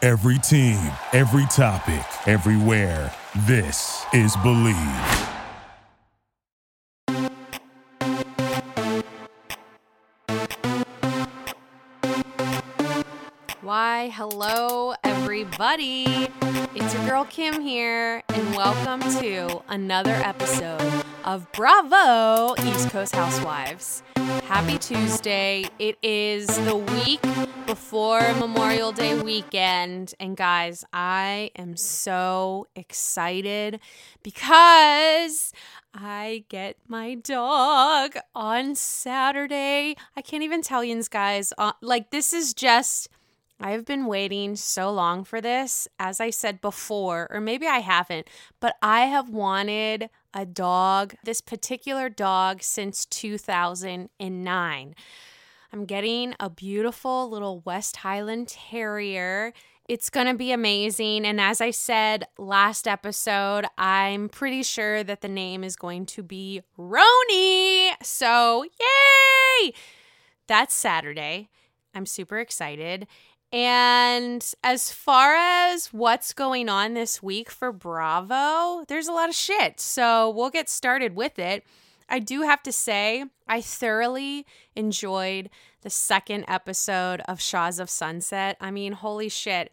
Every team, every topic, everywhere. This is Believe. Why, hello, everybody. It's your girl Kim here, and welcome to another episode of Bravo East Coast Housewives. Happy Tuesday. It is the week before Memorial Day weekend. And guys, I am so excited because I get my dog on Saturday. I can't even tell you guys. Uh, like, this is just. I have been waiting so long for this, as I said before, or maybe I haven't, but I have wanted a dog, this particular dog, since 2009. I'm getting a beautiful little West Highland Terrier. It's going to be amazing. And as I said last episode, I'm pretty sure that the name is going to be Roni. So, yay! That's Saturday. I'm super excited. And as far as what's going on this week for Bravo, there's a lot of shit. So we'll get started with it. I do have to say, I thoroughly enjoyed the second episode of Shahs of Sunset. I mean, holy shit.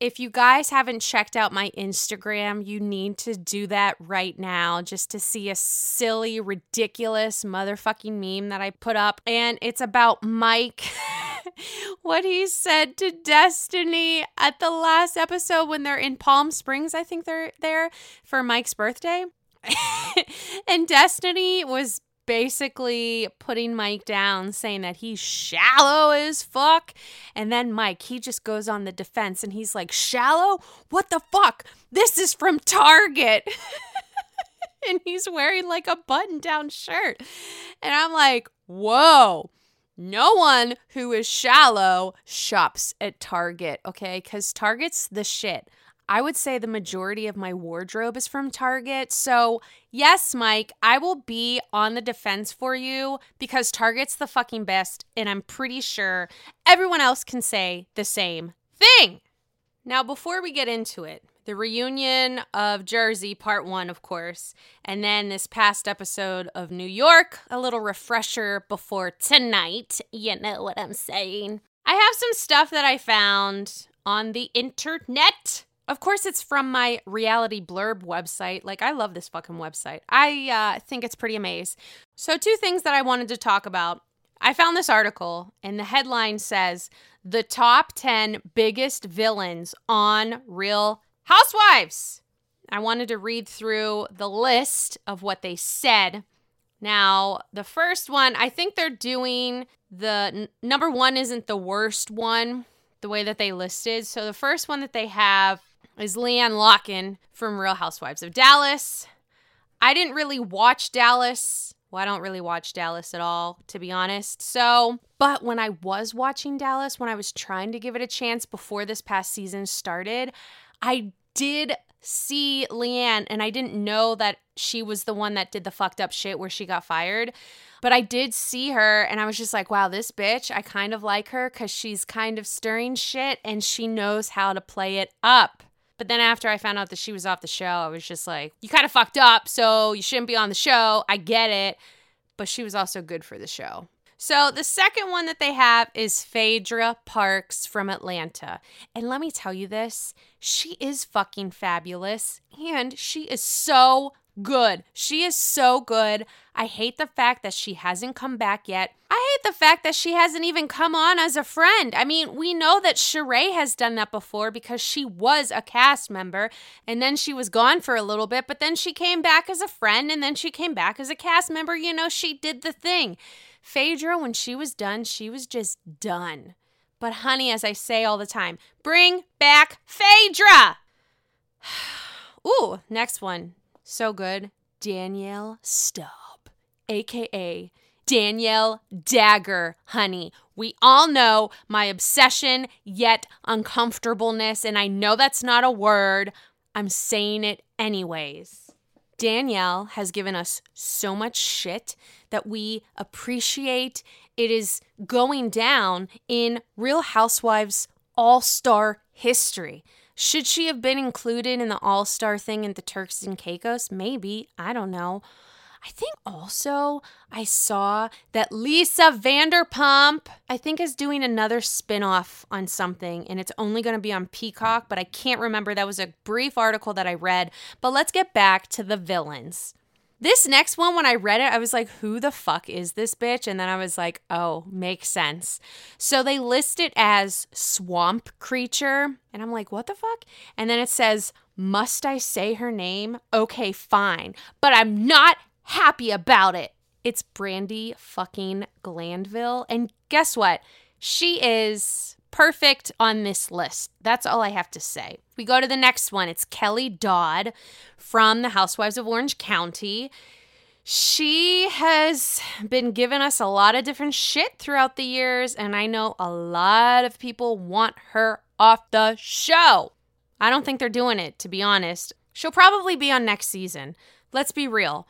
If you guys haven't checked out my Instagram, you need to do that right now just to see a silly, ridiculous motherfucking meme that I put up. And it's about Mike. what he said to Destiny at the last episode when they're in Palm Springs. I think they're there for Mike's birthday. and Destiny was basically putting Mike down, saying that he's shallow as fuck. And then Mike, he just goes on the defense and he's like, Shallow? What the fuck? This is from Target. and he's wearing like a button down shirt. And I'm like, Whoa. No one who is shallow shops at Target, okay? Because Target's the shit. I would say the majority of my wardrobe is from Target. So, yes, Mike, I will be on the defense for you because Target's the fucking best. And I'm pretty sure everyone else can say the same thing. Now, before we get into it, the reunion of Jersey, part one, of course, and then this past episode of New York, a little refresher before tonight. You know what I'm saying? I have some stuff that I found on the internet. Of course, it's from my reality blurb website. Like, I love this fucking website. I uh, think it's pretty amazing. So, two things that I wanted to talk about. I found this article, and the headline says The Top 10 Biggest Villains on Real Housewives. I wanted to read through the list of what they said. Now, the first one, I think they're doing the n- number one isn't the worst one, the way that they listed. So the first one that they have is LeeAnne Locken from Real Housewives of Dallas. I didn't really watch Dallas. Well, I don't really watch Dallas at all, to be honest. So, but when I was watching Dallas, when I was trying to give it a chance before this past season started, I did see LeeAnne and I didn't know that she was the one that did the fucked up shit where she got fired. But I did see her and I was just like, wow, this bitch, I kind of like her because she's kind of stirring shit and she knows how to play it up. But then after I found out that she was off the show, I was just like, you kind of fucked up, so you shouldn't be on the show. I get it. But she was also good for the show. So the second one that they have is Phaedra Parks from Atlanta. And let me tell you this, she is fucking fabulous and she is so good. She is so good. I hate the fact that she hasn't come back yet. I hate the fact that she hasn't even come on as a friend. I mean, we know that Sheree has done that before because she was a cast member and then she was gone for a little bit, but then she came back as a friend and then she came back as a cast member. You know, she did the thing. Phaedra, when she was done, she was just done. But, honey, as I say all the time, bring back Phaedra. Ooh, next one. So good. Danielle Staub, aka Danielle Dagger, honey. We all know my obsession, yet uncomfortableness, and I know that's not a word. I'm saying it anyways. Danielle has given us so much shit that we appreciate. It is going down in Real Housewives All Star history. Should she have been included in the All Star thing in the Turks and Caicos? Maybe. I don't know. I think also I saw that Lisa Vanderpump, I think, is doing another spin-off on something, and it's only going to be on Peacock, but I can't remember. That was a brief article that I read. But let's get back to the villains. This next one, when I read it, I was like, who the fuck is this bitch? And then I was like, oh, makes sense. So they list it as swamp creature. And I'm like, what the fuck? And then it says, must I say her name? Okay, fine. But I'm not happy about it. It's Brandi fucking Glanville. And guess what? She is perfect on this list. That's all I have to say. We go to the next one. It's Kelly Dodd from the Housewives of Orange County. She has been giving us a lot of different shit throughout the years, and I know a lot of people want her off the show. I don't think they're doing it, to be honest. She'll probably be on next season. Let's be real.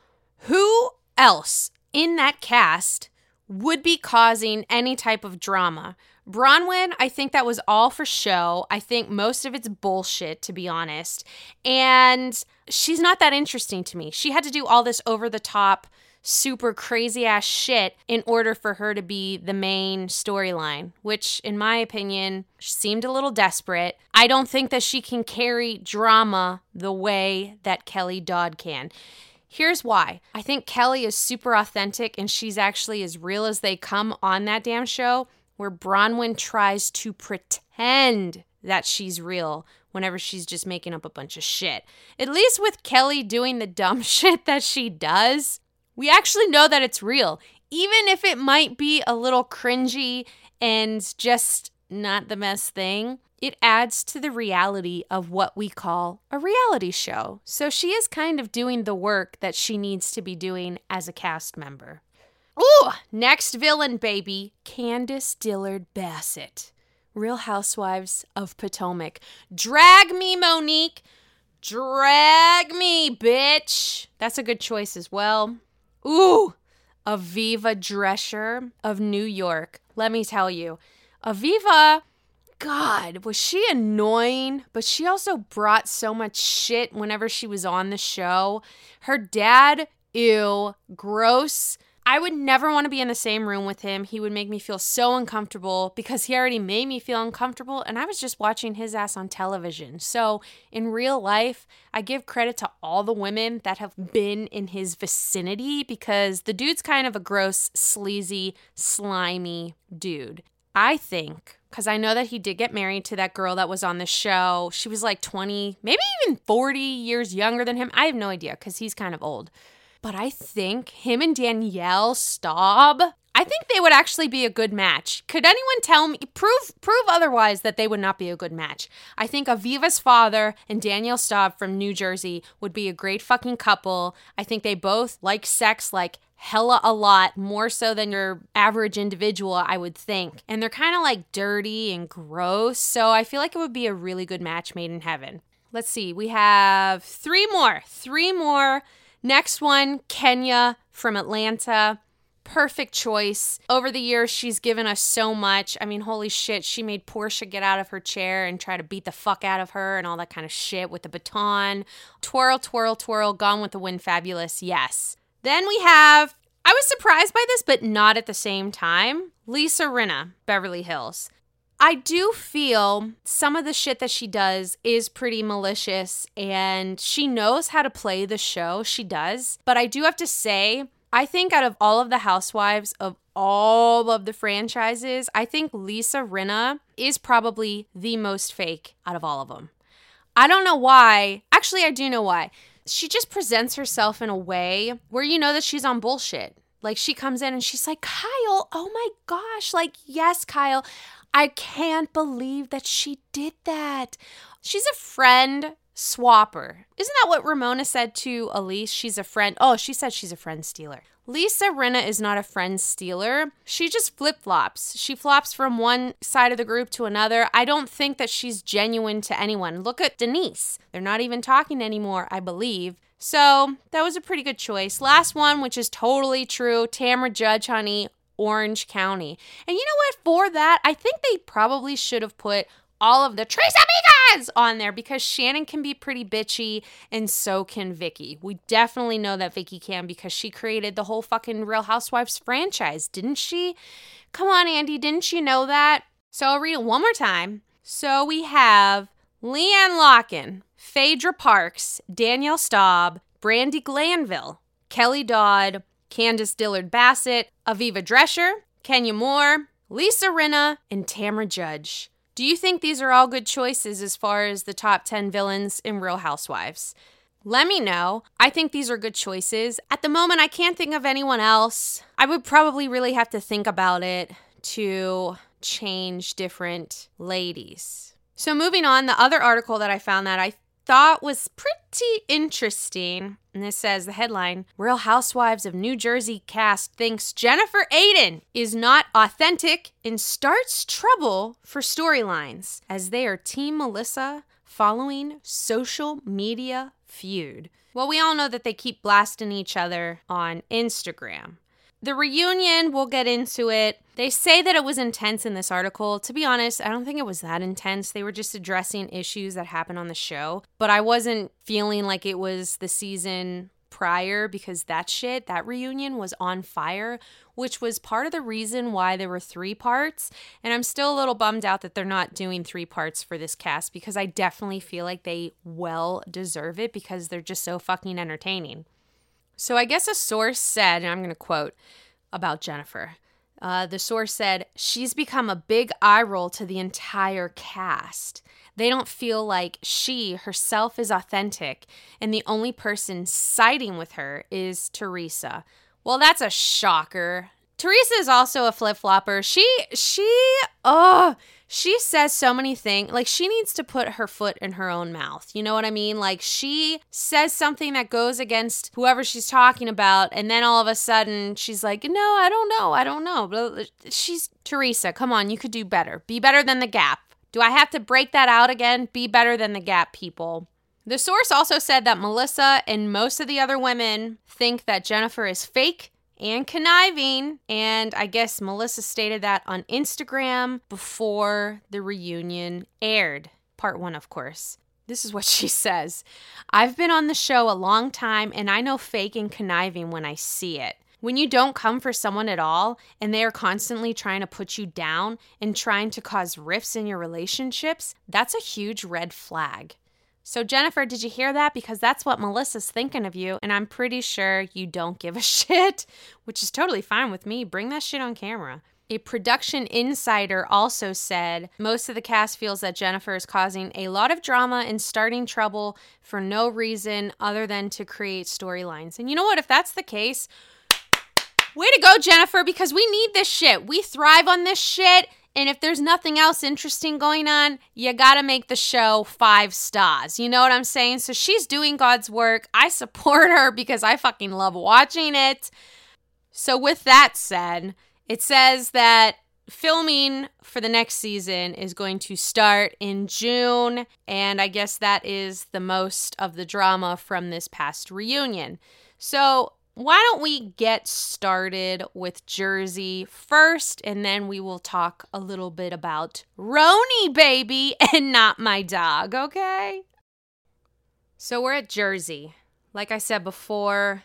Who else in that cast would be causing any type of drama? Braunwyn, I think that was all for show. I think most of it's bullshit, to be honest. And she's not that interesting to me. She had to do all this over the top, super crazy ass shit in order for her to be the main storyline, which, in my opinion, seemed a little desperate. I don't think that she can carry drama the way that Kelly Dodd can. Here's why. I think Kelly is super authentic and she's actually as real as they come on that damn show, where Braunwyn tries to pretend that she's real whenever she's just making up a bunch of shit. At least with Kelly doing the dumb shit that she does, we actually know that it's real, even if it might be a little cringy and just not the best thing. It adds to the reality of what we call a reality show. So she is kind of doing the work that she needs to be doing as a cast member. Ooh, next villain, baby Candice Dillard Bassett. Real Housewives of Potomac. Drag me, Monique. Drag me, bitch. That's a good choice as well. Ooh, Aviva Drescher of New York. Let me tell you, Aviva, God, was she annoying? But she also brought so much shit whenever she was on the show. Her dad, ew, gross. I would never want to be in the same room with him. He would make me feel so uncomfortable because he already made me feel uncomfortable and I was just watching his ass on television. So, in real life, I give credit to all the women that have been in his vicinity because the dude's kind of a gross, sleazy, slimy dude. I think because I know that he did get married to that girl that was on the show. She was like 20, maybe even 40 years younger than him. I have no idea because he's kind of old. But I think him and Danielle Staub, I think they would actually be a good match. Could anyone tell me prove prove otherwise that they would not be a good match? I think Aviva's father and Danielle Staub from New Jersey would be a great fucking couple. I think they both like sex like hella a lot more so than your average individual, I would think. And they're kind of like dirty and gross. So I feel like it would be a really good match made in heaven. Let's see. We have three more. Three more. Next one, Kenya from Atlanta. Perfect choice. Over the years, she's given us so much. I mean, holy shit, she made Porsha get out of her chair and try to beat the fuck out of her and all that kind of shit with the baton. Twirl, twirl, twirl, gone with the wind, fabulous. Yes. Then we have, I was surprised by this, but not at the same time, Lisa Rinna, Beverly Hills. I do feel some of the shit that she does is pretty malicious and she knows how to play the show. She does. But I do have to say, I think out of all of the housewives of all of the franchises, I think Lisa Rinna is probably the most fake out of all of them. I don't know why. Actually, I do know why. She just presents herself in a way where you know that she's on bullshit. Like she comes in and she's like, Kyle, oh my gosh, like, yes, Kyle. I can't believe that she did that. She's a friend swapper. Isn't that what Ramona said to Elise? She's a friend. Oh, she said she's a friend stealer. Lisa Rinna is not a friend stealer. She just flip flops. She flops from one side of the group to another. I don't think that she's genuine to anyone. Look at Denise. They're not even talking anymore, I believe. So that was a pretty good choice. Last one, which is totally true Tamra Judge, honey, Orange County. And you know what? For that, I think they probably should have put all of the Tres Amigas on there because Shannon can be pretty bitchy and so can Vicki. We definitely know that Vicki can because she created the whole fucking Real Housewives franchise, didn't she? Come on, Andy, didn't you know that? So I'll read it one more time. So we have LeeAnne Locken, Phaedra Parks, Danielle Staub, Brandi Glanville, Kelly Dodd, Candice Dillard Bassett, Aviva Drescher, Kenya Moore, Lisa Rinna, and Tamra Judge. Do you think these are all good choices as far as the top 10 villains in Real Housewives? Let me know. I think these are good choices. At the moment, I can't think of anyone else. I would probably really have to think about it to change different ladies. So, moving on, the other article that I found that I thought was pretty interesting. And this says the headline Real Housewives of New Jersey cast thinks Jennifer Aydin is not authentic and starts trouble for storylines as they are Team Melissa following social media feud. Well, we all know that they keep blasting each other on Instagram. The reunion, we'll get into it. They say that it was intense in this article. To be honest, I don't think it was that intense. They were just addressing issues that happened on the show, but I wasn't feeling like it was the season prior because that shit, that reunion was on fire, which was part of the reason why there were three parts. And I'm still a little bummed out that they're not doing three parts for this cast because I definitely feel like they well deserve it because they're just so fucking entertaining. So I guess a source said, and I'm going to quote about Jennifer. Uh, the source said, She's become a big eye roll to the entire cast. They don't feel like she herself is authentic, and the only person siding with her is Teresa. Well, that's a shocker. Teresa is also a flip flopper. She, she, oh, she says so many things. Like, she needs to put her foot in her own mouth. You know what I mean? Like, she says something that goes against whoever she's talking about, and then all of a sudden she's like, no, I don't know. I don't know. She's Teresa. Come on, you could do better. Be better than the gap. Do I have to break that out again? Be better than the gap, people. The source also said that Melissa and most of the other women think that Jennifer is fake and conniving. And I guess Melissa stated that on Instagram before the reunion aired. Part one, of course. This is what she says I've been on the show a long time and I know fake and conniving when I see it. When you don't come for someone at all and they are constantly trying to put you down and trying to cause rifts in your relationships, that's a huge red flag. So, Jennifer, did you hear that? Because that's what Melissa's thinking of you, and I'm pretty sure you don't give a shit, which is totally fine with me. Bring that shit on camera. A production insider also said most of the cast feels that Jennifer is causing a lot of drama and starting trouble for no reason other than to create storylines. And you know what? If that's the case, Way to go, Jennifer, because we need this shit. We thrive on this shit. And if there's nothing else interesting going on, you gotta make the show five stars. You know what I'm saying? So she's doing God's work. I support her because I fucking love watching it. So, with that said, it says that filming for the next season is going to start in June. And I guess that is the most of the drama from this past reunion. So, why don't we get started with Jersey first, and then we will talk a little bit about Roni, baby, and not my dog, okay? So we're at Jersey. Like I said before,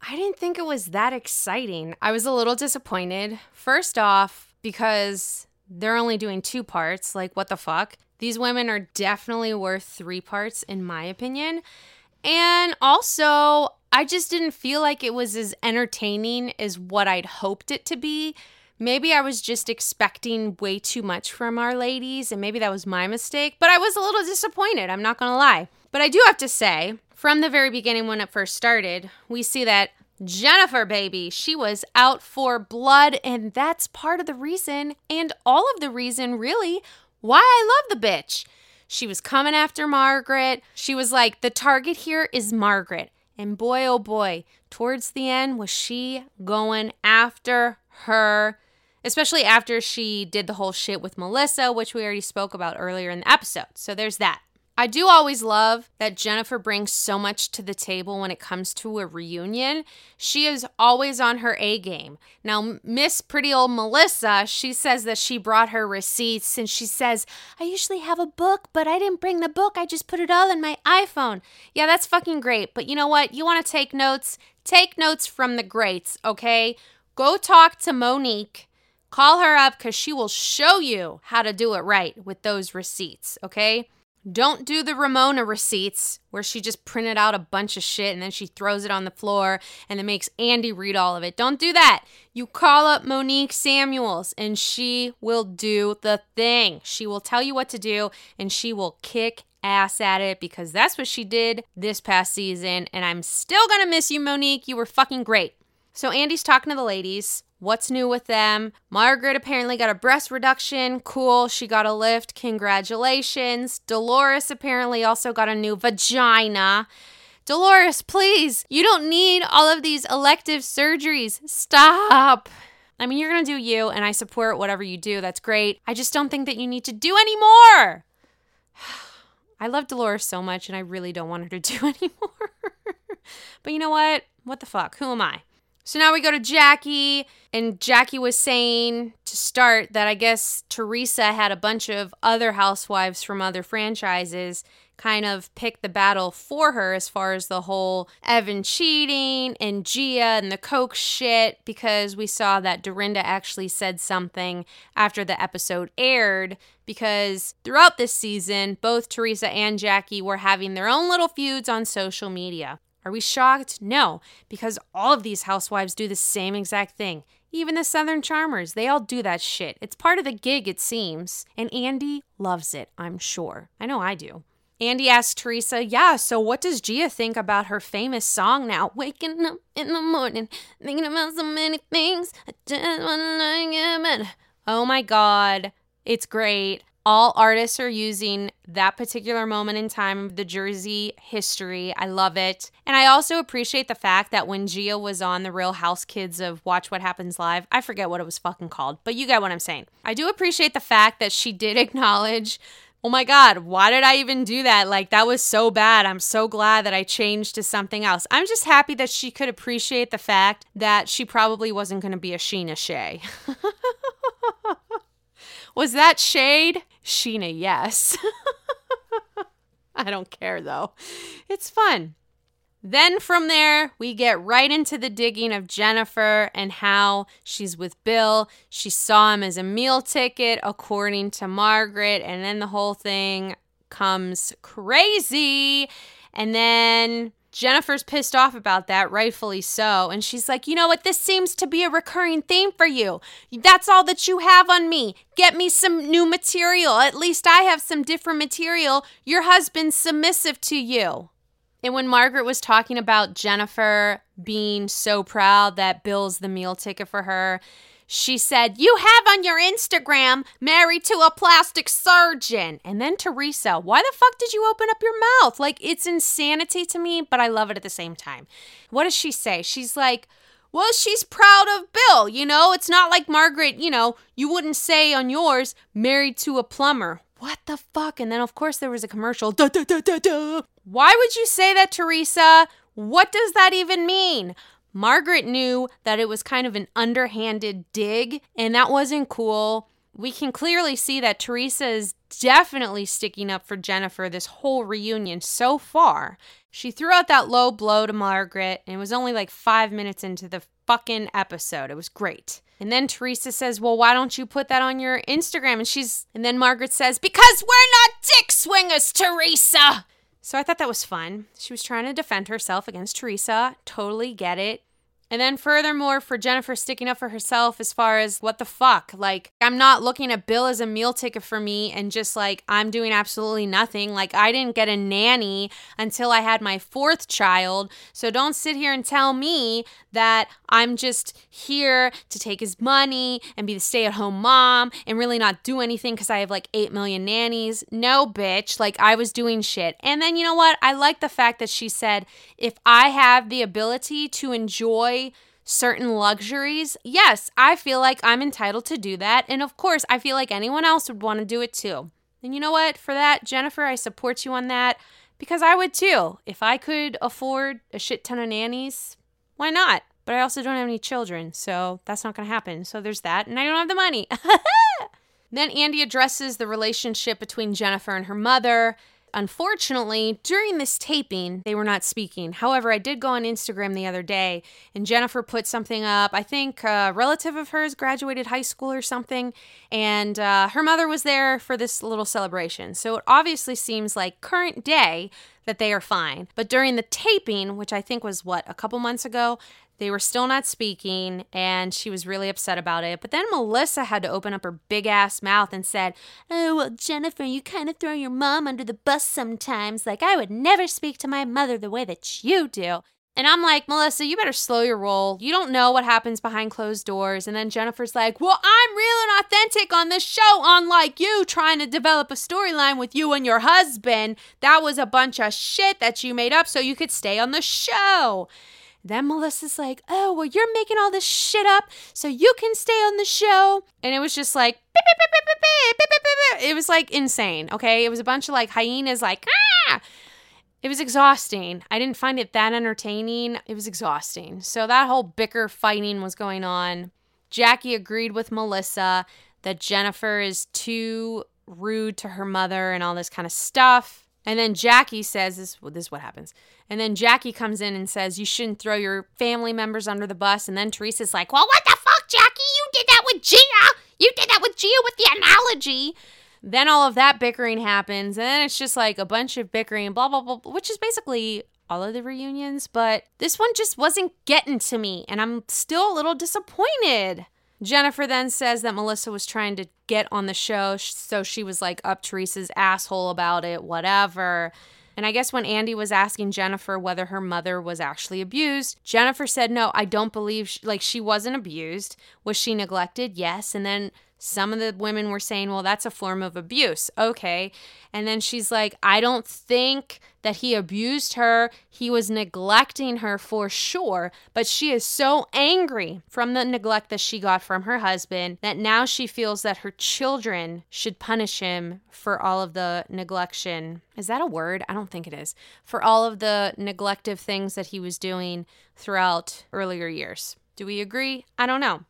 I didn't think it was that exciting. I was a little disappointed. First off, because they're only doing two parts. Like, what the fuck? These women are definitely worth three parts, in my opinion. And also, I just didn't feel like it was as entertaining as what I'd hoped it to be. Maybe I was just expecting way too much from our ladies, and maybe that was my mistake, but I was a little disappointed, I'm not gonna lie. But I do have to say, from the very beginning when it first started, we see that Jennifer, baby, she was out for blood, and that's part of the reason, and all of the reason, really, why I love the bitch. She was coming after Margaret. She was like, the target here is Margaret. And boy, oh boy, towards the end, was she going after her, especially after she did the whole shit with Melissa, which we already spoke about earlier in the episode. So there's that. I do always love that Jennifer brings so much to the table when it comes to a reunion. She is always on her A game. Now, Miss Pretty Old Melissa, she says that she brought her receipts and she says, I usually have a book, but I didn't bring the book. I just put it all in my iPhone. Yeah, that's fucking great. But you know what? You want to take notes? Take notes from the greats, okay? Go talk to Monique. Call her up because she will show you how to do it right with those receipts, okay? Don't do the Ramona receipts where she just printed out a bunch of shit and then she throws it on the floor and then makes Andy read all of it. Don't do that. You call up Monique Samuels and she will do the thing. She will tell you what to do and she will kick ass at it because that's what she did this past season. And I'm still gonna miss you, Monique. You were fucking great. So Andy's talking to the ladies. What's new with them? Margaret apparently got a breast reduction. Cool. She got a lift. Congratulations. Dolores apparently also got a new vagina. Dolores, please, you don't need all of these elective surgeries. Stop. I mean, you're going to do you, and I support whatever you do. That's great. I just don't think that you need to do any more. I love Dolores so much, and I really don't want her to do anymore. but you know what? What the fuck? Who am I? So now we go to Jackie, and Jackie was saying to start that I guess Teresa had a bunch of other housewives from other franchises kind of pick the battle for her as far as the whole Evan cheating and Gia and the Coke shit because we saw that Dorinda actually said something after the episode aired because throughout this season, both Teresa and Jackie were having their own little feuds on social media. Are we shocked? No, because all of these housewives do the same exact thing. Even the Southern Charmers, they all do that shit. It's part of the gig, it seems. And Andy loves it, I'm sure. I know I do. Andy asked Teresa, Yeah, so what does Gia think about her famous song now? Waking up in the morning, thinking about so many things. I just wanna get better. Oh my God, it's great. All artists are using that particular moment in time of the Jersey history. I love it. And I also appreciate the fact that when Gia was on the Real House Kids of Watch What Happens Live, I forget what it was fucking called, but you get what I'm saying. I do appreciate the fact that she did acknowledge Oh my God, why did I even do that? Like, that was so bad. I'm so glad that I changed to something else. I'm just happy that she could appreciate the fact that she probably wasn't going to be a Sheena Shea. was that shade? Sheena, yes. I don't care though. It's fun. Then from there, we get right into the digging of Jennifer and how she's with Bill. She saw him as a meal ticket, according to Margaret, and then the whole thing comes crazy. And then Jennifer's pissed off about that, rightfully so. And she's like, you know what? This seems to be a recurring theme for you. That's all that you have on me. Get me some new material. At least I have some different material. Your husband's submissive to you. And when Margaret was talking about Jennifer being so proud that Bill's the meal ticket for her, she said, You have on your Instagram married to a plastic surgeon. And then Teresa, why the fuck did you open up your mouth? Like, it's insanity to me, but I love it at the same time. What does she say? She's like, well, she's proud of Bill, you know? It's not like Margaret, you know, you wouldn't say on yours, married to a plumber. What the fuck? And then, of course, there was a commercial. Duh, duh, duh. Why would you say that, Teresa? What does that even mean? Margaret knew that it was kind of an underhanded dig, and that wasn't cool. We can clearly see that Teresa is definitely sticking up for Jennifer this whole reunion so far. She threw out that low blow to Margaret, and it was only like five minutes into the fucking episode. It was great. And then Teresa says, Well, why don't you put that on your Instagram? And she's, and then Margaret says, Because we're not dick swingers, Teresa. So I thought that was fun. She was trying to defend herself against Teresa. Totally get it. And then, furthermore, for Jennifer sticking up for herself as far as what the fuck? Like, I'm not looking at Bill as a meal ticket for me and just like I'm doing absolutely nothing. Like, I didn't get a nanny until I had my fourth child. So don't sit here and tell me that I'm just here to take his money and be the stay at home mom and really not do anything because I have like 8 million nannies. No, bitch. Like, I was doing shit. And then, you know what? I like the fact that she said, if I have the ability to enjoy certain luxuries, yes, I feel like I'm entitled to do that. And of course, I feel like anyone else would want to do it too. And you know what? For that, Jennifer, I support you on that because I would too. If I could afford a shit ton of nannies, why not? But I also don't have any children, so that's not going to happen. So there's that. And I don't have the money. then Andy addresses the relationship between Jennifer and her mother. Unfortunately, during this taping, they were not speaking. However, I did go on Instagram the other day and Jennifer put something up. I think a relative of hers graduated high school or something, and uh, her mother was there for this little celebration. So it obviously seems like current day that they are fine. But during the taping, which I think was what, a couple months ago, they were still not speaking, and she was really upset about it. But then Melissa had to open up her big ass mouth and said, Oh, well, Jennifer, you kind of throw your mom under the bus sometimes. Like, I would never speak to my mother the way that you do. And I'm like, Melissa, you better slow your roll. You don't know what happens behind closed doors. And then Jennifer's like, Well, I'm real and authentic on this show, unlike you trying to develop a storyline with you and your husband. That was a bunch of shit that you made up so you could stay on the show. Then Melissa's like, oh, well, you're making all this shit up so you can stay on the show. And it was just like, it was like insane. Okay. It was a bunch of like hyenas, like, ah. It was exhausting. I didn't find it that entertaining. It was exhausting. So that whole bicker fighting was going on. Jackie agreed with Melissa that Jennifer is too rude to her mother and all this kind of stuff. And then Jackie says this well, this is what happens. And then Jackie comes in and says, You shouldn't throw your family members under the bus. And then Teresa's like, Well, what the fuck, Jackie? You did that with Gia. You did that with Gia with the analogy. Then all of that bickering happens. And then it's just like a bunch of bickering, blah, blah, blah, which is basically all of the reunions. But this one just wasn't getting to me. And I'm still a little disappointed. Jennifer then says that Melissa was trying to get on the show, so she was like up Teresa's asshole about it, whatever. And I guess when Andy was asking Jennifer whether her mother was actually abused, Jennifer said, No, I don't believe, she, like, she wasn't abused. Was she neglected? Yes. And then some of the women were saying, well, that's a form of abuse. Okay. And then she's like, I don't think that he abused her. He was neglecting her for sure. But she is so angry from the neglect that she got from her husband that now she feels that her children should punish him for all of the neglection. Is that a word? I don't think it is. For all of the neglective things that he was doing throughout earlier years. Do we agree? I don't know.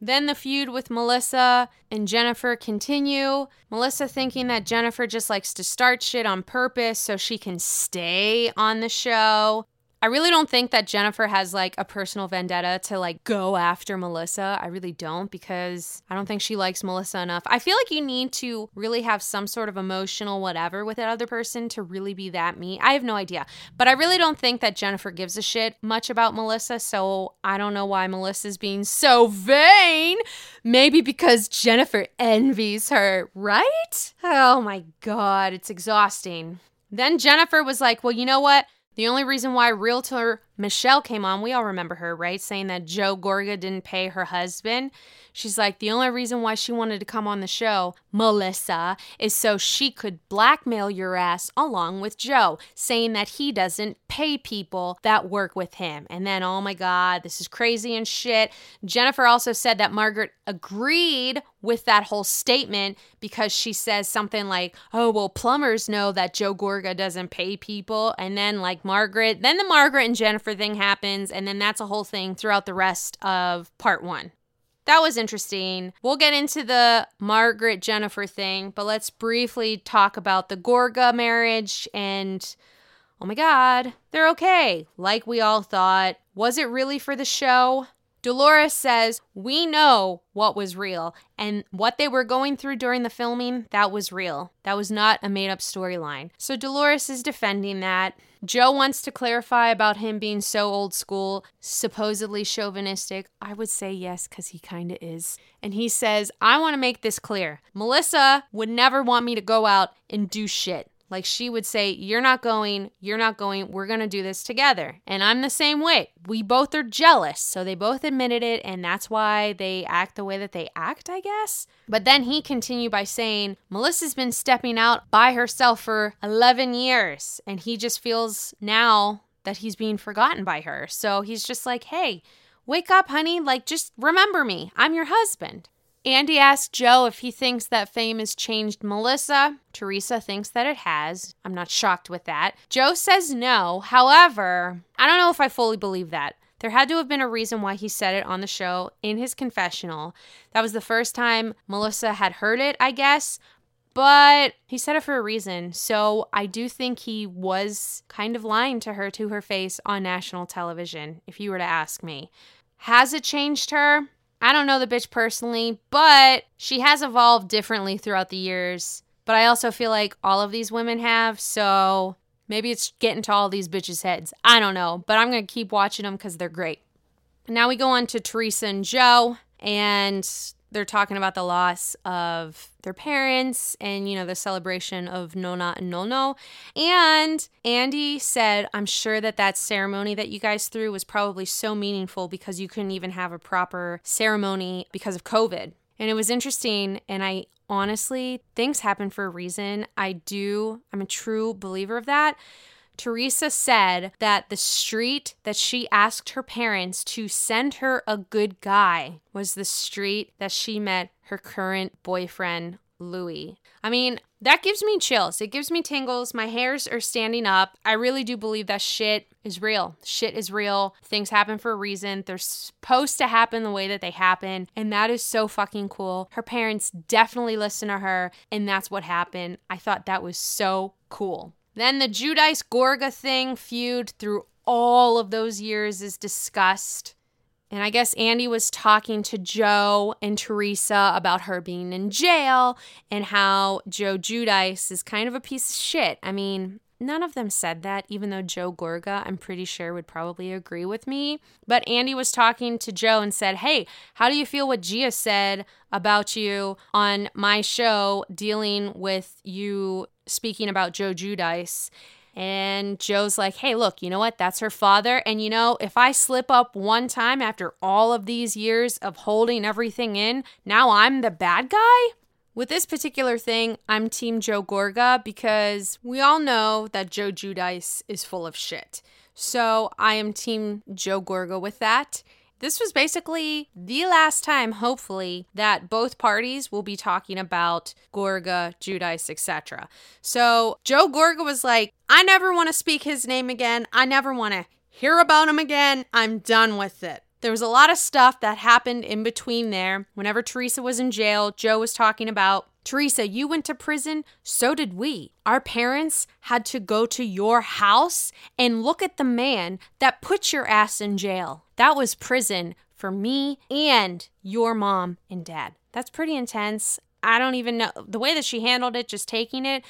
Then the feud with Melissa and Jennifer continue. Melissa thinking that Jennifer just likes to start shit on purpose so she can stay on the show. I really don't think that Jennifer has like a personal vendetta to like go after Melissa. I really don't because I don't think she likes Melissa enough. I feel like you need to really have some sort of emotional whatever with that other person to really be that me. I have no idea. But I really don't think that Jennifer gives a shit much about Melissa. So I don't know why Melissa's being so vain. Maybe because Jennifer envies her, right? Oh my God, it's exhausting. Then Jennifer was like, well, you know what? The only reason why realtor Michelle came on, we all remember her, right? Saying that Joe Gorga didn't pay her husband. She's like, the only reason why she wanted to come on the show, Melissa, is so she could blackmail your ass along with Joe, saying that he doesn't pay people that work with him. And then, oh my God, this is crazy and shit. Jennifer also said that Margaret agreed with that whole statement because she says something like, oh, well, plumbers know that Joe Gorga doesn't pay people. And then, like, Margaret, then the Margaret and Jennifer thing happens. And then that's a whole thing throughout the rest of part one that was interesting. We'll get into the Margaret Jennifer thing, but let's briefly talk about the Gorga marriage and oh my god, they're okay. Like we all thought. Was it really for the show? Dolores says, We know what was real, and what they were going through during the filming, that was real. That was not a made up storyline. So Dolores is defending that. Joe wants to clarify about him being so old school, supposedly chauvinistic. I would say yes, because he kind of is. And he says, I want to make this clear. Melissa would never want me to go out and do shit. Like she would say, You're not going, you're not going, we're gonna do this together. And I'm the same way. We both are jealous. So they both admitted it, and that's why they act the way that they act, I guess. But then he continued by saying, Melissa's been stepping out by herself for 11 years, and he just feels now that he's being forgotten by her. So he's just like, Hey, wake up, honey. Like, just remember me. I'm your husband. Andy asked Joe if he thinks that fame has changed Melissa. Teresa thinks that it has. I'm not shocked with that. Joe says no. However, I don't know if I fully believe that. There had to have been a reason why he said it on the show in his confessional. That was the first time Melissa had heard it, I guess. But he said it for a reason. So I do think he was kind of lying to her to her face on national television, if you were to ask me. Has it changed her? I don't know the bitch personally, but she has evolved differently throughout the years. But I also feel like all of these women have, so maybe it's getting to all these bitches' heads. I don't know, but I'm going to keep watching them because they're great. Now we go on to Teresa and Joe, and they're talking about the loss of their parents and, you know, the celebration of Nona and Nono. And Andy said, I'm sure that that ceremony that you guys threw was probably so meaningful because you couldn't even have a proper ceremony because of COVID. And it was interesting. And I honestly, things happen for a reason. I do, I'm a true believer of that. Teresa said that the street that she asked her parents to send her a good guy was the street that she met her current boyfriend, Louis. I mean, that gives me chills. It gives me tingles. My hairs are standing up. I really do believe that shit is real. Shit is real. Things happen for a reason. They're supposed to happen the way that they happen. And that is so fucking cool. Her parents definitely listen to her. And that's what happened. I thought that was so cool. Then the Giudice Gorga thing feud through all of those years is discussed. And I guess Andy was talking to Joe and Teresa about her being in jail and how Joe Giudice is kind of a piece of shit. I mean, none of them said that, even though Joe Gorga, I'm pretty sure, would probably agree with me. But Andy was talking to Joe and said, Hey, how do you feel what Gia said about you on my show dealing with you speaking about Joe Giudice. And Joe's like, hey, look, you know what? That's her father. And you know, if I slip up one time after all of these years of holding everything in, now I'm the bad guy? With this particular thing, I'm Team Joe Gorga because we all know that Joe Giudice is full of shit. So I am Team Joe Gorga with that. This was basically the last time, hopefully, that both parties will be talking about Gorga, Giudice, etc. So Joe Gorga was like, I never want to speak his name again. I never want to hear about him again. I'm done with it. There was a lot of stuff that happened in between there. Whenever Teresa was in jail, Joe was talking about Teresa, you went to prison, so did we. Our parents had to go to your house and look at the man that put your ass in jail. That was prison for me and your mom and dad. That's pretty intense. I don't even know the way that she handled it, just taking it.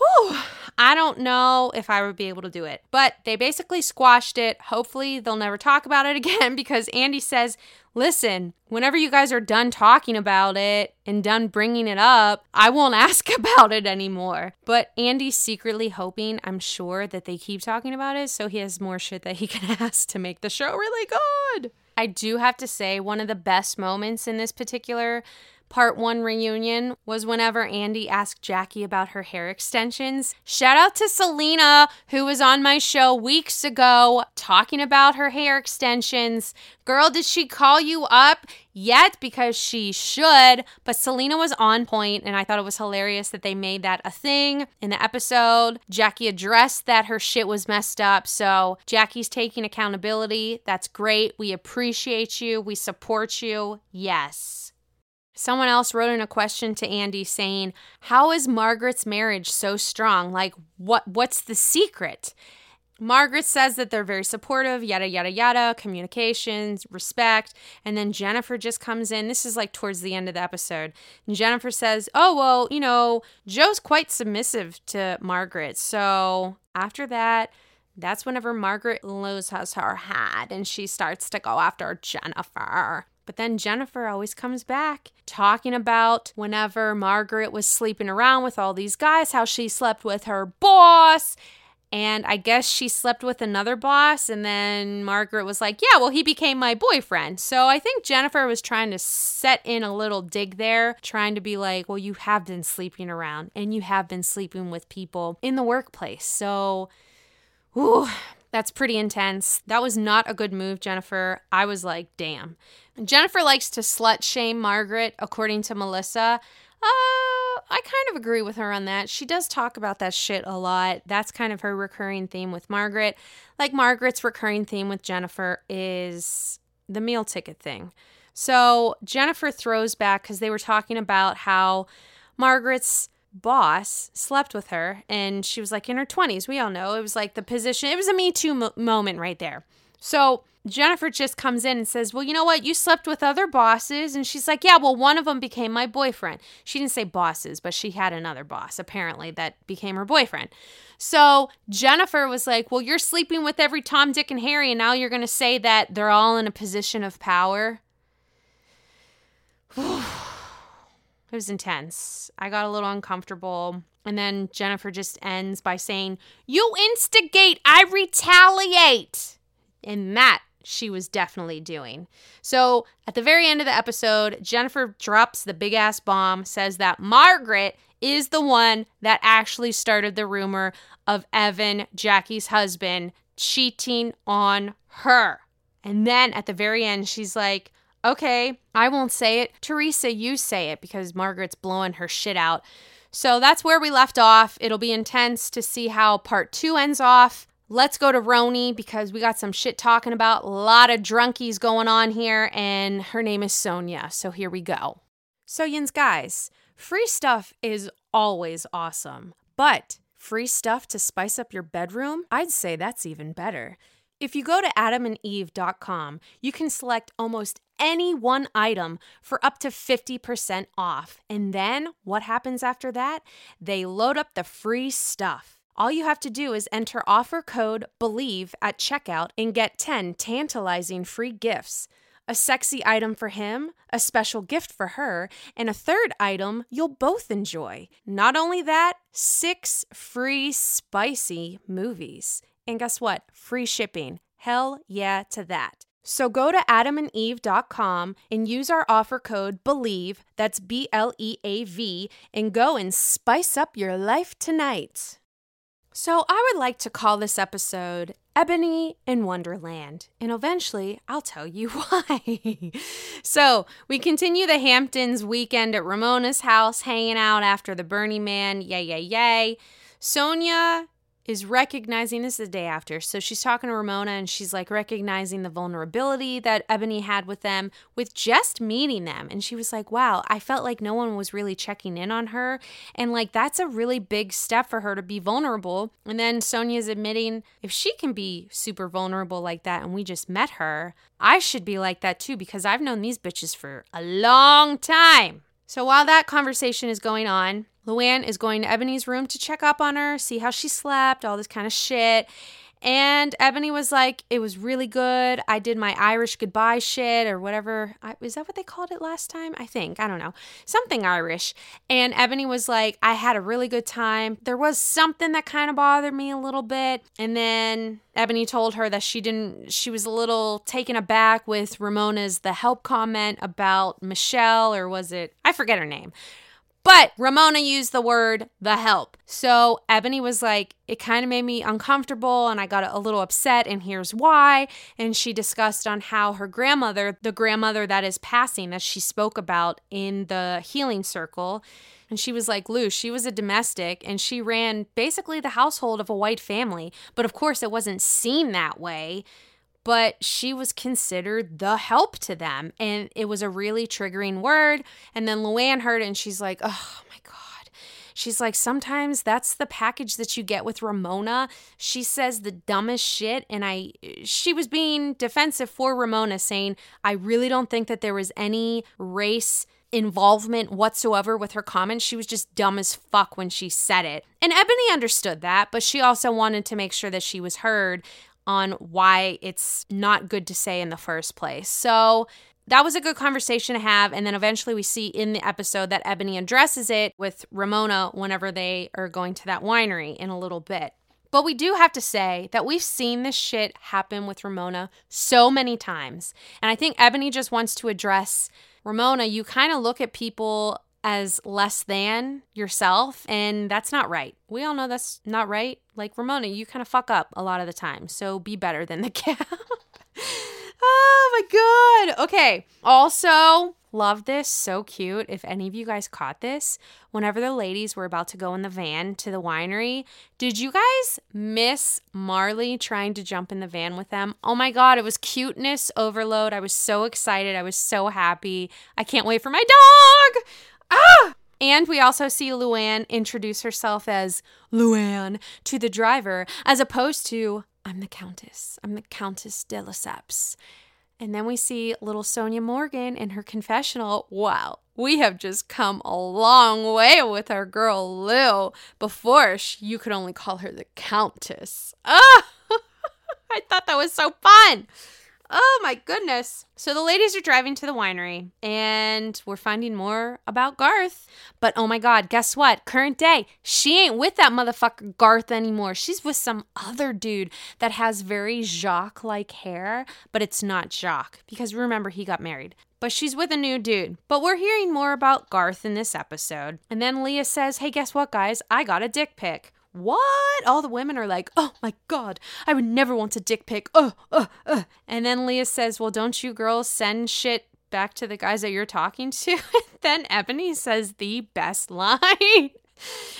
Whew, I don't know if I would be able to do it. But they basically squashed it. Hopefully, they'll never talk about it again because Andy says, listen, whenever you guys are done talking about it and done bringing it up, I won't ask about it anymore. But Andy's secretly hoping, I'm sure, that they keep talking about it so he has more shit that he can ask to make the show really good. I do have to say, one of the best moments in this particular part one reunion was whenever Andy asked Jackie about her hair extensions. Shout out to Selena, who was on my show weeks ago talking about her hair extensions. Girl, did she call you up yet? Because she should. But Selena was on point, and I thought it was hilarious that they made that a thing in the episode. Jackie addressed that her shit was messed up. So Jackie's taking accountability. That's great. We appreciate you. We support you. Yes. Someone else wrote in a question to Andy saying, "How is Margaret's marriage so strong? Like what what's the secret?" Margaret says that they're very supportive, yada, yada, yada, communications, respect. And then Jennifer just comes in. This is like towards the end of the episode. And Jennifer says, Oh, well, you know, Joe's quite submissive to Margaret. So after that, that's whenever Margaret loses her head and she starts to go after Jennifer. But then Jennifer always comes back talking about whenever Margaret was sleeping around with all these guys, how she slept with her boss. And I guess she slept with another boss. And then Margaret was like, Yeah, well, he became my boyfriend. So I think Jennifer was trying to set in a little dig there, trying to be like, Well, you have been sleeping around and you have been sleeping with people in the workplace. So, Ooh, that's pretty intense. That was not a good move, Jennifer. I was like, damn. Jennifer likes to slut shame Margaret, according to Melissa. Uh, I kind of agree with her on that. She does talk about that shit a lot. That's kind of her recurring theme with Margaret. Like Margaret's recurring theme with Jennifer is the meal ticket thing. So Jennifer throws back because they were talking about how Margaret's boss slept with her and she was like in her 20s. We all know it was like the position, it was a Me Too mo- moment right there. So Jennifer just comes in and says, Well, you know what? You slept with other bosses. And she's like, Yeah, well, one of them became my boyfriend. She didn't say bosses, but she had another boss apparently that became her boyfriend. So Jennifer was like, Well, you're sleeping with every Tom, Dick, and Harry. And now you're going to say that they're all in a position of power. It was intense. I got a little uncomfortable. And then Jennifer just ends by saying, You instigate, I retaliate. And that she was definitely doing. So at the very end of the episode, Jennifer drops the big ass bomb, says that Margaret is the one that actually started the rumor of Evan, Jackie's husband, cheating on her. And then at the very end, she's like, okay, I won't say it. Teresa, you say it because Margaret's blowing her shit out. So that's where we left off. It'll be intense to see how part two ends off. Let's go to RHONY because we got some shit talking about. A lot of drunkies going on here, and her name is Sonja. So here we go. So, Yins, guys, free stuff is always awesome, but free stuff to spice up your bedroom? I'd say that's even better. If you go to adamandeve.com, you can select almost any one item for up to 50% off. And then what happens after that? They load up the free stuff. All you have to do is enter offer code BLEAV at checkout and get 10 tantalizing free gifts. A sexy item for him, a special gift for her, and a third item you'll both enjoy. Not only that, six free spicy movies. And guess what? Free shipping. Hell yeah to that. So go to adamandeve.com and use our offer code BLEAV, that's B L E A V, and go and spice up your life tonight. So I would like to call this episode Eboni in Wonderland, and eventually I'll tell you why. so we continue the Hamptons weekend at Ramona's house, hanging out after the Burning Man. Yay, yay, yay. Sonja is recognizing this is the day after. So she's talking to Ramona and she's like recognizing the vulnerability that Eboni had with them with just meeting them. And she was like, wow, I felt like no one was really checking in on her. And like that's a really big step for her to be vulnerable. And then Sonja's admitting if she can be super vulnerable like that and we just met her, I should be like that too because I've known these bitches for a long time. So while that conversation is going on, Luann is going to Eboni's room to check up on her, see how she slept, all this kind of shit. And Eboni was like, it was really good. I did my Irish goodbye shit or whatever. I, is that what they called it last time? I think. I don't know. Something Irish. And Eboni was like, I had a really good time. There was something that kind of bothered me a little bit. And then Eboni told her that she didn't, she was a little taken aback with Ramona's the help comment about Michelle, or was it, I forget her name. But Ramona used the word the help. So Eboni was like, it kind of made me uncomfortable and I got a little upset, and here's why. And she discussed on how her grandmother, the grandmother that is passing, that she spoke about in the healing circle, and she was like, Lou, she was a domestic and she ran basically the household of a white family. But of course, it wasn't seen that way but she was considered the help to them. And it was a really triggering word. And then Luann heard it and she's like, oh my God. She's like, sometimes that's the package that you get with Ramona. She says the dumbest shit. And I, she was being defensive for Ramona, saying, I really don't think that there was any race involvement whatsoever with her comments. She was just dumb as fuck when she said it. And Eboni understood that, but she also wanted to make sure that she was heard on why it's not good to say in the first place. So that was a good conversation to have. And then eventually we see in the episode that Eboni addresses it with Ramona whenever they are going to that winery in a little bit. But we do have to say that we've seen this shit happen with Ramona so many times. And I think Eboni just wants to address Ramona, you kind of look at people as less than yourself, and that's not right. We all know that's not right. Like Ramona, you kind of fuck up a lot of the time. So be better than the cat. oh my god. Okay. Also, love this. So cute. If any of you guys caught this, whenever the ladies were about to go in the van to the winery, did you guys miss Marley trying to jump in the van with them? Oh my god, it was cuteness overload. I was so excited. I was so happy. I can't wait for my dog. Ah! And we also see Luann introduce herself as Luann to the driver, as opposed to I'm the Countess. I'm the Countess de Lesseps. And then we see little Sonja Morgan in her confessional. Wow, we have just come a long way with our girl Lou. Before, she, you could only call her the Countess. Ah, I thought that was so fun. Oh my goodness. So the ladies are driving to the winery and we're finding more about Garth. But oh my god, guess what? Current day, she ain't with that motherfucker Garth anymore. She's with some other dude that has very Jacques like hair, but it's not Jacques because remember he got married. But she's with a new dude. But we're hearing more about Garth in this episode. And then Leah says, Hey, guess what, guys? I got a dick pic. What? All the women are like, oh my God, I would never want a dick pic. Uh, uh, uh. And then Leah says, well, don't you girls send shit back to the guys that you're talking to? then Eboni says the best line.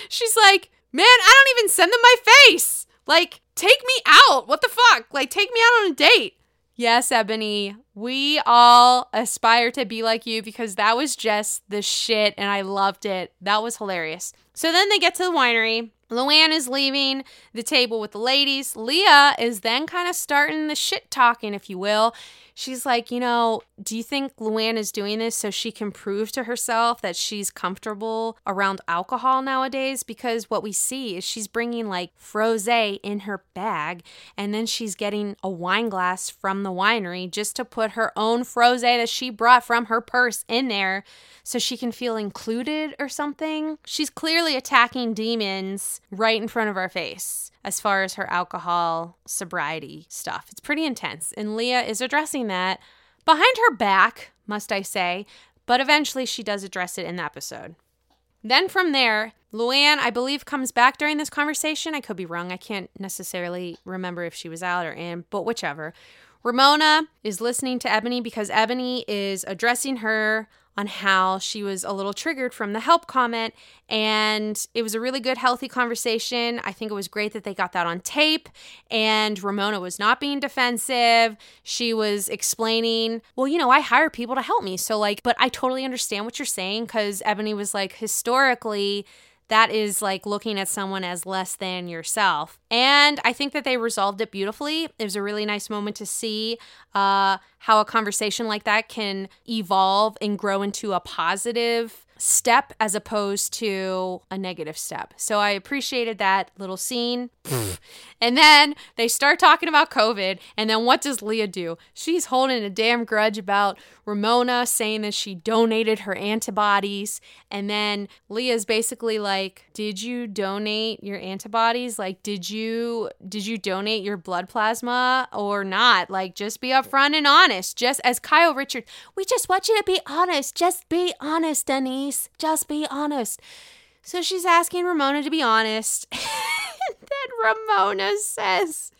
She's like, man, I don't even send them my face. Like, take me out. What the fuck? Like, take me out on a date. Yes, Eboni, we all aspire to be like you because that was just the shit and I loved it. That was hilarious. So then they get to the winery Luann is leaving the table with the ladies. Leah is then kind of starting the shit talking, if you will. She's like, you know, do you think Luann is doing this so she can prove to herself that she's comfortable around alcohol nowadays? Because what we see is she's bringing like froze in her bag and then she's getting a wine glass from the winery just to put her own froze that she brought from her purse in there so she can feel included or something. She's clearly attacking demons right in front of our face as far as her alcohol sobriety stuff. It's pretty intense. And Leah is addressing that behind her back, must I say, but eventually she does address it in the episode. Then from there, Luann, I believe, comes back during this conversation. I could be wrong. I can't necessarily remember if she was out or in, but whichever. Ramona is listening to Eboni because Eboni is addressing her on how she was a little triggered from the help comment. And it was a really good, healthy conversation. I think it was great that they got that on tape. And Ramona was not being defensive. She was explaining, well, you know, I hire people to help me. So, like, but I totally understand what you're saying because Eboni was like, historically, that is like looking at someone as less than yourself. And I think that they resolved it beautifully. It was a really nice moment to see uh, how a conversation like that can evolve and grow into a positive step as opposed to a negative step. So I appreciated that little scene. and then they start talking about COVID. And then what does Leah do? She's holding a damn grudge about Ramona saying that she donated her antibodies. And then Leah's basically like, Did you donate your antibodies? Like, did you did you donate your blood plasma or not? Like, just be upfront and honest. Just as Kyle Richards, we just want you to be honest. Just be honest, Denise. Just be honest. So she's asking Ramona to be honest. Ramona says,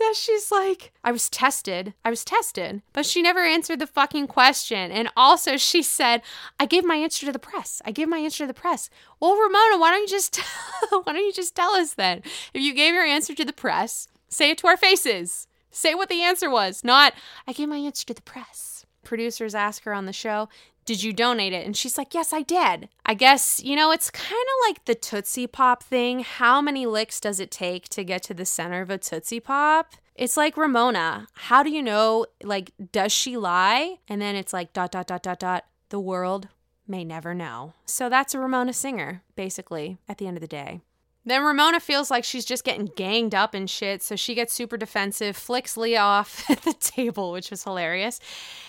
that she's like, I was tested. I was tested. But she never answered the fucking question. And also, she said, I gave my answer to the press. I gave my answer to the press. Well, Ramona, why don't you just why don't you just tell us then? If you gave your answer to the press, say it to our faces. Say what the answer was, not I gave my answer to the press. Producers ask her on the show, Did you donate it? And she's like, Yes, I did. I guess, you know, it's kind of like the Tootsie Pop thing. How many licks does it take to get to the center of a Tootsie Pop? It's like Ramona. How do you know, like, does she lie? And then it's like, dot, dot, dot, dot, dot. The world may never know. So that's a Ramona Singer, basically, at the end of the day. Then Ramona feels like she's just getting ganged up and shit, so she gets super defensive, flicks Leah off at the table, which was hilarious.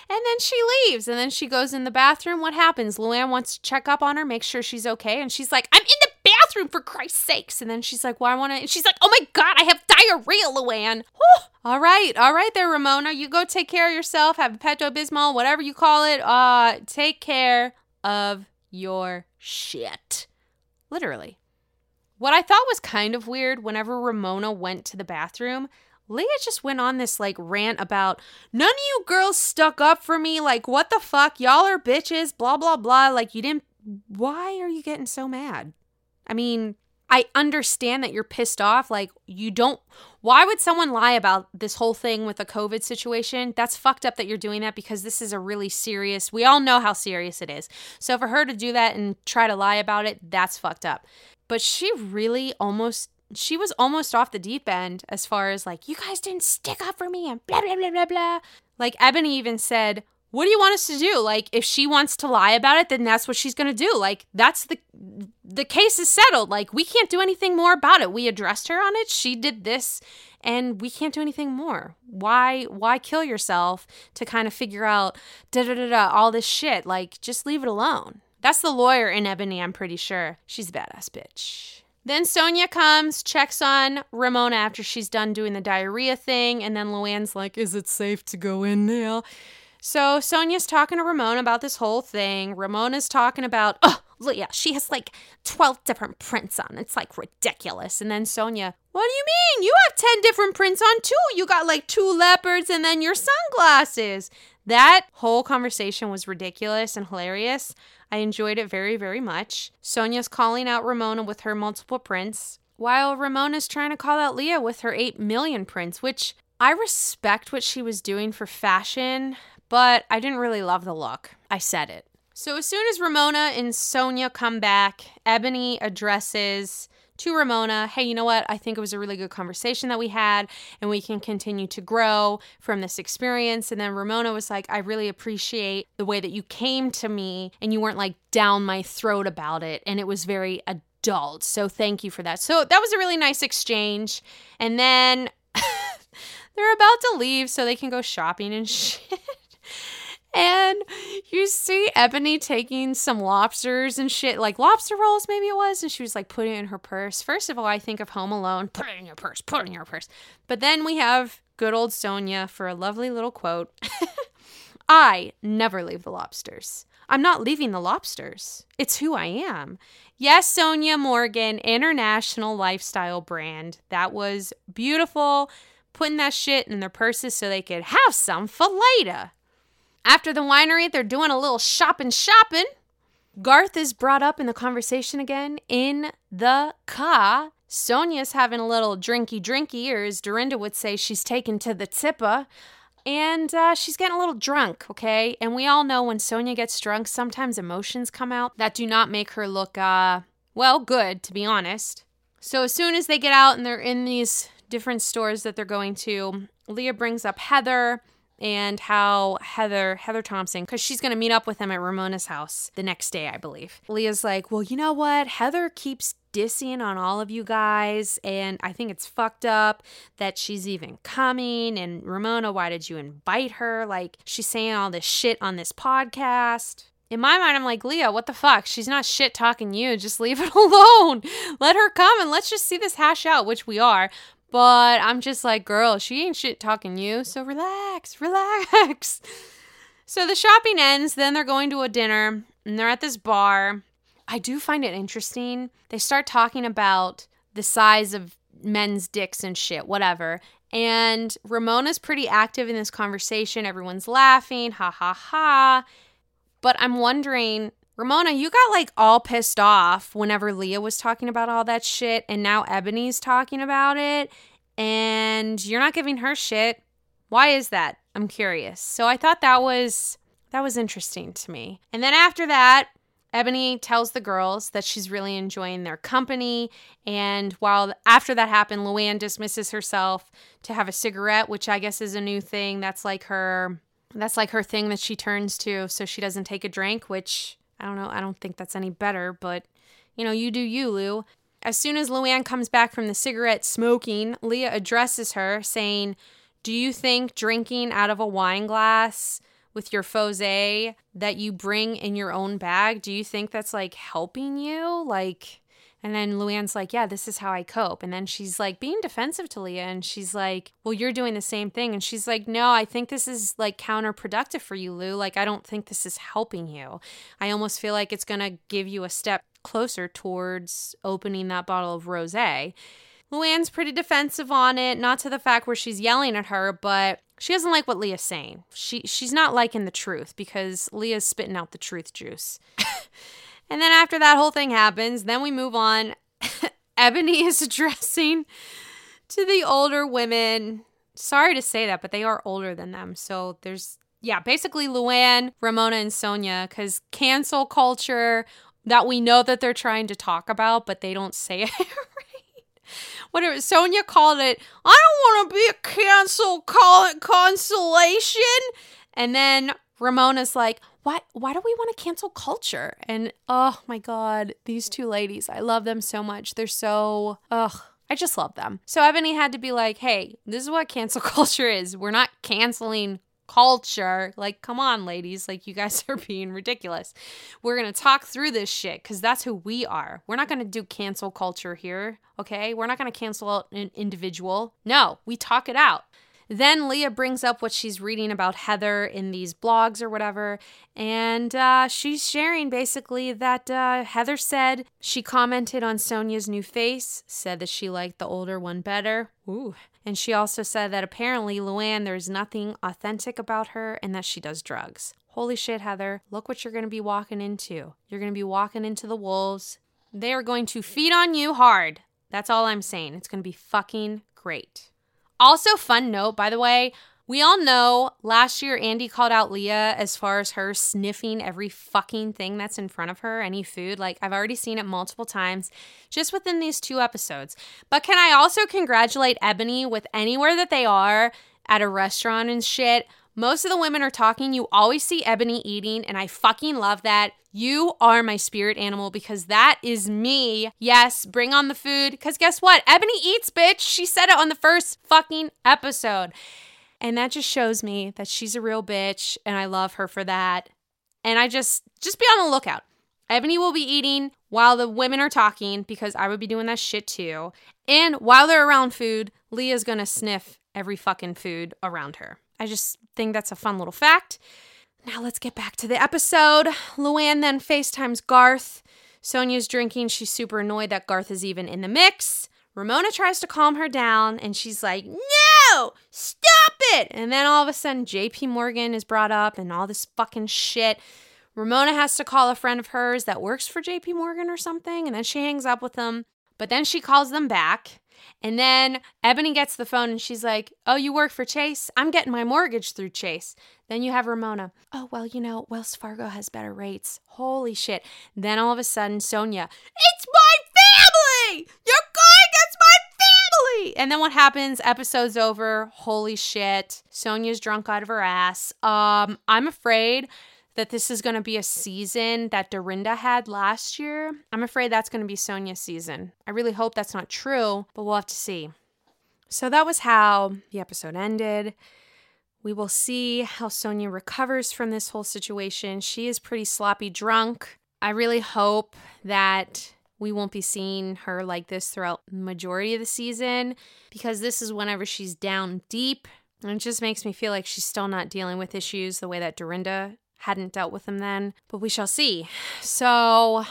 And then she leaves, and then she goes in the bathroom. What happens? Luann wants to check up on her, make sure she's okay, and she's like, I'm in the bathroom for Christ's sakes. And then she's like, Well, I want to. And she's like, Oh my God, I have diarrhea, Luann. Whew. All right, all right there, Ramona. You go take care of yourself, have a Pepto Bismol, whatever you call it. Uh, take care of your shit. Literally. What I thought was kind of weird whenever Ramona went to the bathroom, Leah just went on this like rant about none of you girls stuck up for me. Like, what the fuck? Y'all are bitches, blah, blah, blah. Like, you didn't. Why are you getting so mad? I mean, I understand that you're pissed off. Like, you don't. Why would someone lie about this whole thing with a COVID situation? That's fucked up that you're doing that because this is a really serious. We all know how serious it is. So for her to do that and try to lie about it, that's fucked up. But she really almost. She was almost off the deep end as far as like, you guys didn't stick up for me and blah, blah, blah, blah, blah. Like, Eboni even said, what do you want us to do? Like if she wants to lie about it then that's what she's going to do. Like that's the the case is settled. Like we can't do anything more about it. We addressed her on it. She did this and we can't do anything more. Why why kill yourself to kind of figure out da da da da all this shit? Like just leave it alone. That's the lawyer in Eboni i'm pretty sure. She's a badass bitch. Then Sonja comes, checks on Ramona after she's done doing the diarrhea thing, and then Luann's like, Is it safe to go in now? So Sonja's talking to Ramona about this whole thing. Ramona's talking about, oh, Leah, she has like 12 different prints on. It's like ridiculous. And then Sonja, what do you mean? You have 10 different prints on too. You got like two leopards and then your sunglasses. That whole conversation was ridiculous and hilarious. I enjoyed it very, very much. Sonja's calling out Ramona with her multiple prints, while Ramona's trying to call out Leah with her 8 million prints, which I respect what she was doing for fashion, but I didn't really love the look. I said it. So as soon as Ramona and Sonja come back, Eboni addresses to Ramona, hey, you know what? I think it was a really good conversation that we had, and we can continue to grow from this experience. And then Ramona was like, I really appreciate the way that you came to me and you weren't like down my throat about it. And it was very adult. So thank you for that. So that was a really nice exchange. And then they're about to leave so they can go shopping and shit. And you see Eboni taking some lobsters and shit, like lobster rolls, maybe it was. And she was like putting it in her purse. First of all, I think of Home Alone put it in your purse, put it in your purse. But then we have good old Sonja for a lovely little quote I never leave the lobsters. I'm not leaving the lobsters. It's who I am. Yes, Sonja Morgan, international lifestyle brand. That was beautiful. Putting that shit in their purses so they could have some for later. After the winery, they're doing a little shopping, shopping. Garth is brought up in the conversation again in the car. Sonja's having a little drinky drinky, or as Dorinda would say, she's taken to the tipper. And uh, she's getting a little drunk, okay? And we all know when Sonja gets drunk, sometimes emotions come out that do not make her look, uh, well, good, to be honest. So as soon as they get out and they're in these different stores that they're going to, Leah brings up Heather and how Heather Heather Thomson cuz she's going to meet up with him at Ramona's house the next day, I believe. Leah's like, "Well, you know what? Heather keeps dissing on all of you guys and I think it's fucked up that she's even coming and Ramona, why did you invite her? Like she's saying all this shit on this podcast." In my mind, I'm like, Leah, what the fuck? She's not shit talking you. Just leave it alone. Let her come and let's just see this hash out, which we are. But I'm just like, girl, she ain't shit talking you. So relax, relax. So the shopping ends. Then they're going to a dinner and they're at this bar. I do find it interesting. They start talking about the size of men's dicks and shit, whatever. And Ramona's pretty active in this conversation. Everyone's laughing, ha ha ha. But I'm wondering, Ramona, you got like all pissed off whenever Leah was talking about all that shit, and now Eboni's talking about it, and you're not giving her shit. Why is that? I'm curious. So I thought that was That was interesting to me. And then after that, Eboni tells the girls that she's really enjoying their company. And while after that happened, Luann dismisses herself to have a cigarette, which I guess is a new thing. That's like her that's like her thing that she turns to so she doesn't take a drink, which I don't know, I don't think that's any better, but you know, you do you, Lou. As soon as Luann comes back from the cigarette smoking, Leah addresses her, saying, Do you think drinking out of a wine glass with your fose that you bring in your own bag, do you think that's like helping you? Like, and then Luann's like, Yeah, this is how I cope. And then she's like being defensive to Leah. And she's like, Well, you're doing the same thing. And she's like, No, I think this is like counterproductive for you, Lou. Like, I don't think this is helping you. I almost feel like it's going to give you a step closer towards opening that bottle of rose. Luann's pretty defensive on it, not to the fact where she's yelling at her, but she doesn't like what Leah's saying. She she's not liking the truth because Leah's spitting out the truth juice. and then after that whole thing happens, then we move on. Eboni is addressing to the older women. Sorry to say that, but they are older than them. So there's yeah, basically Luann, Ramona, and Sonja, because cancel culture that we know that they're trying to talk about, but they don't say it right. Whatever Sonja called it, I don't want to be a cancel call it consolation. And then Ramona's like, why why do we want to cancel culture? And oh my god, these two ladies, I love them so much. They're so ugh. I just love them. So Eboni had to be like, hey, this is what cancel culture is. We're not canceling culture. Like, come on, ladies. Like, you guys are being ridiculous. We're going to talk through this shit because that's who we are. We're not going to do cancel culture here, okay? We're not going to cancel out an individual. No, we talk it out. Then Leah brings up what she's reading about Heather in these blogs or whatever, and uh, she's sharing basically that uh, Heather said she commented on Sonja's new face, said that she liked the older one better. Ooh. And she also said that apparently Luann, there's nothing authentic about her and that she does drugs. Holy shit, Heather. Look what you're to be walking into. You're to be walking into the wolves. They are going to feed on you hard. That's all I'm saying. It's to be fucking great. Also, fun note, by the way, we all know last year Andy called out Leah as far as her sniffing every fucking thing that's in front of her, any food. Like, I've already seen it multiple times just within these two episodes. But can I also congratulate Eboni with anywhere that they are at a restaurant and shit? Most of the women are talking. You always see Eboni eating, and I fucking love that. You are my spirit animal because that is me. Yes, bring on the food. Because guess what? Eboni eats, bitch. She said it on the first fucking episode. And that just shows me that she's a real bitch, and I love her for that. And I just, just be on the lookout. Eboni will be eating while the women are talking because I would be doing that shit too. And while they're around food, Leah's gonna sniff every fucking food around her. I just think that's a fun little fact. Now let's get back to the episode. Luann then FaceTimes Garth. Sonja's drinking. She's super annoyed that Garth is even in the mix. Ramona tries to calm her down and she's like, No, stop it. And then all of a sudden, JP Morgan is brought up and all this fucking shit. Ramona has to call a friend of hers that works for JP Morgan or something. And then she hangs up with them. But then she calls them back. And then Eboni gets the phone and she's like, Oh, you work for Chase? I'm getting my mortgage through Chase. Then you have Ramona. Oh, well, you know, Wells Fargo has better rates. Holy shit. Then all of a sudden, Sonja, It's my family! You're going against my family! And then what happens? Episode's over. Holy shit. Sonja's drunk out of her ass. Um, I'm afraid that this is going to be a season that Dorinda had last year. I'm afraid that's going to be Sonja's season. I really hope that's not true, but we'll have to see. So that was how the episode ended. We will see how Sonja recovers from this whole situation. She is pretty sloppy drunk. I really hope that we won't be seeing her like this throughout the majority of the season because this is whenever she's down deep. And it just makes me feel like she's still not dealing with issues the way that Dorinda hadn't dealt with them then, but we shall see. So,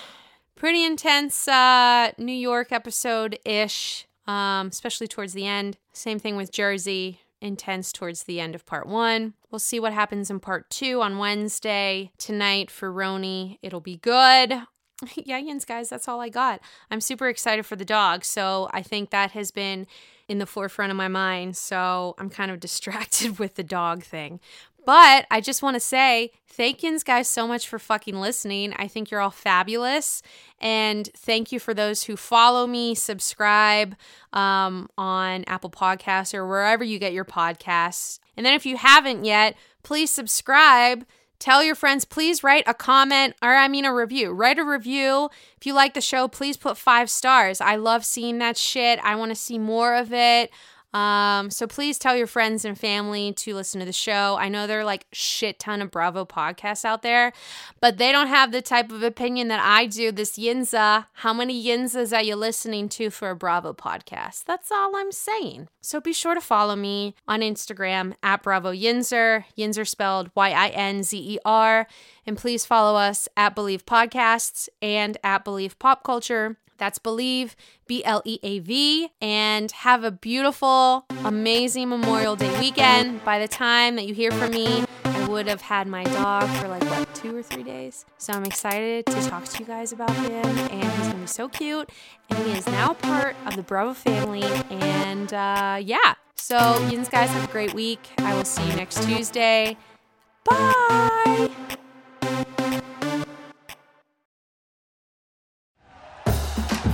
pretty intense uh, New York episode ish, um, especially towards the end. Same thing with Jersey, intense towards the end of part one. We'll see what happens in part two on Wednesday. Tonight for RHONY, it'll be good. yeah, Yins, guys, that's all I got. I'm super excited for the dog. So I think that has been in the forefront of my mind. So I'm kind of distracted with the dog thing. But I just want to say thank yous guys so much for fucking listening. I think you're all fabulous. And thank you for those who follow me, subscribe um, on Apple Podcasts or wherever you get your podcasts. And then if you haven't yet, please subscribe. Tell your friends, please write a comment or I mean a review. Write a review. If you like the show, please put five stars. I love seeing that shit. I want to see more of it. Um, so please tell your friends and family to listen to the show. I know there are like shit ton of Bravo podcasts out there, but they don't have the type of opinion that I do. This Yinza, how many Yinzas are you listening to for a Bravo podcast? That's all I'm saying. So be sure to follow me on Instagram at Bravo Yinzer, Yinzer spelled Y I N Z E R, and please follow us at Bleav Podcasts and at Bleav Pop Culture. That's Bleav, B L E A V, and have a beautiful, amazing Memorial Day weekend. By the time that you hear from me, I would have had my dog for like, what, two or three days? So I'm excited to talk to you guys about him, and he's gonna be so cute. And he is now part of the Bravo family, and uh, yeah. So, yins guys, have a great week. I will see you next Tuesday. Bye.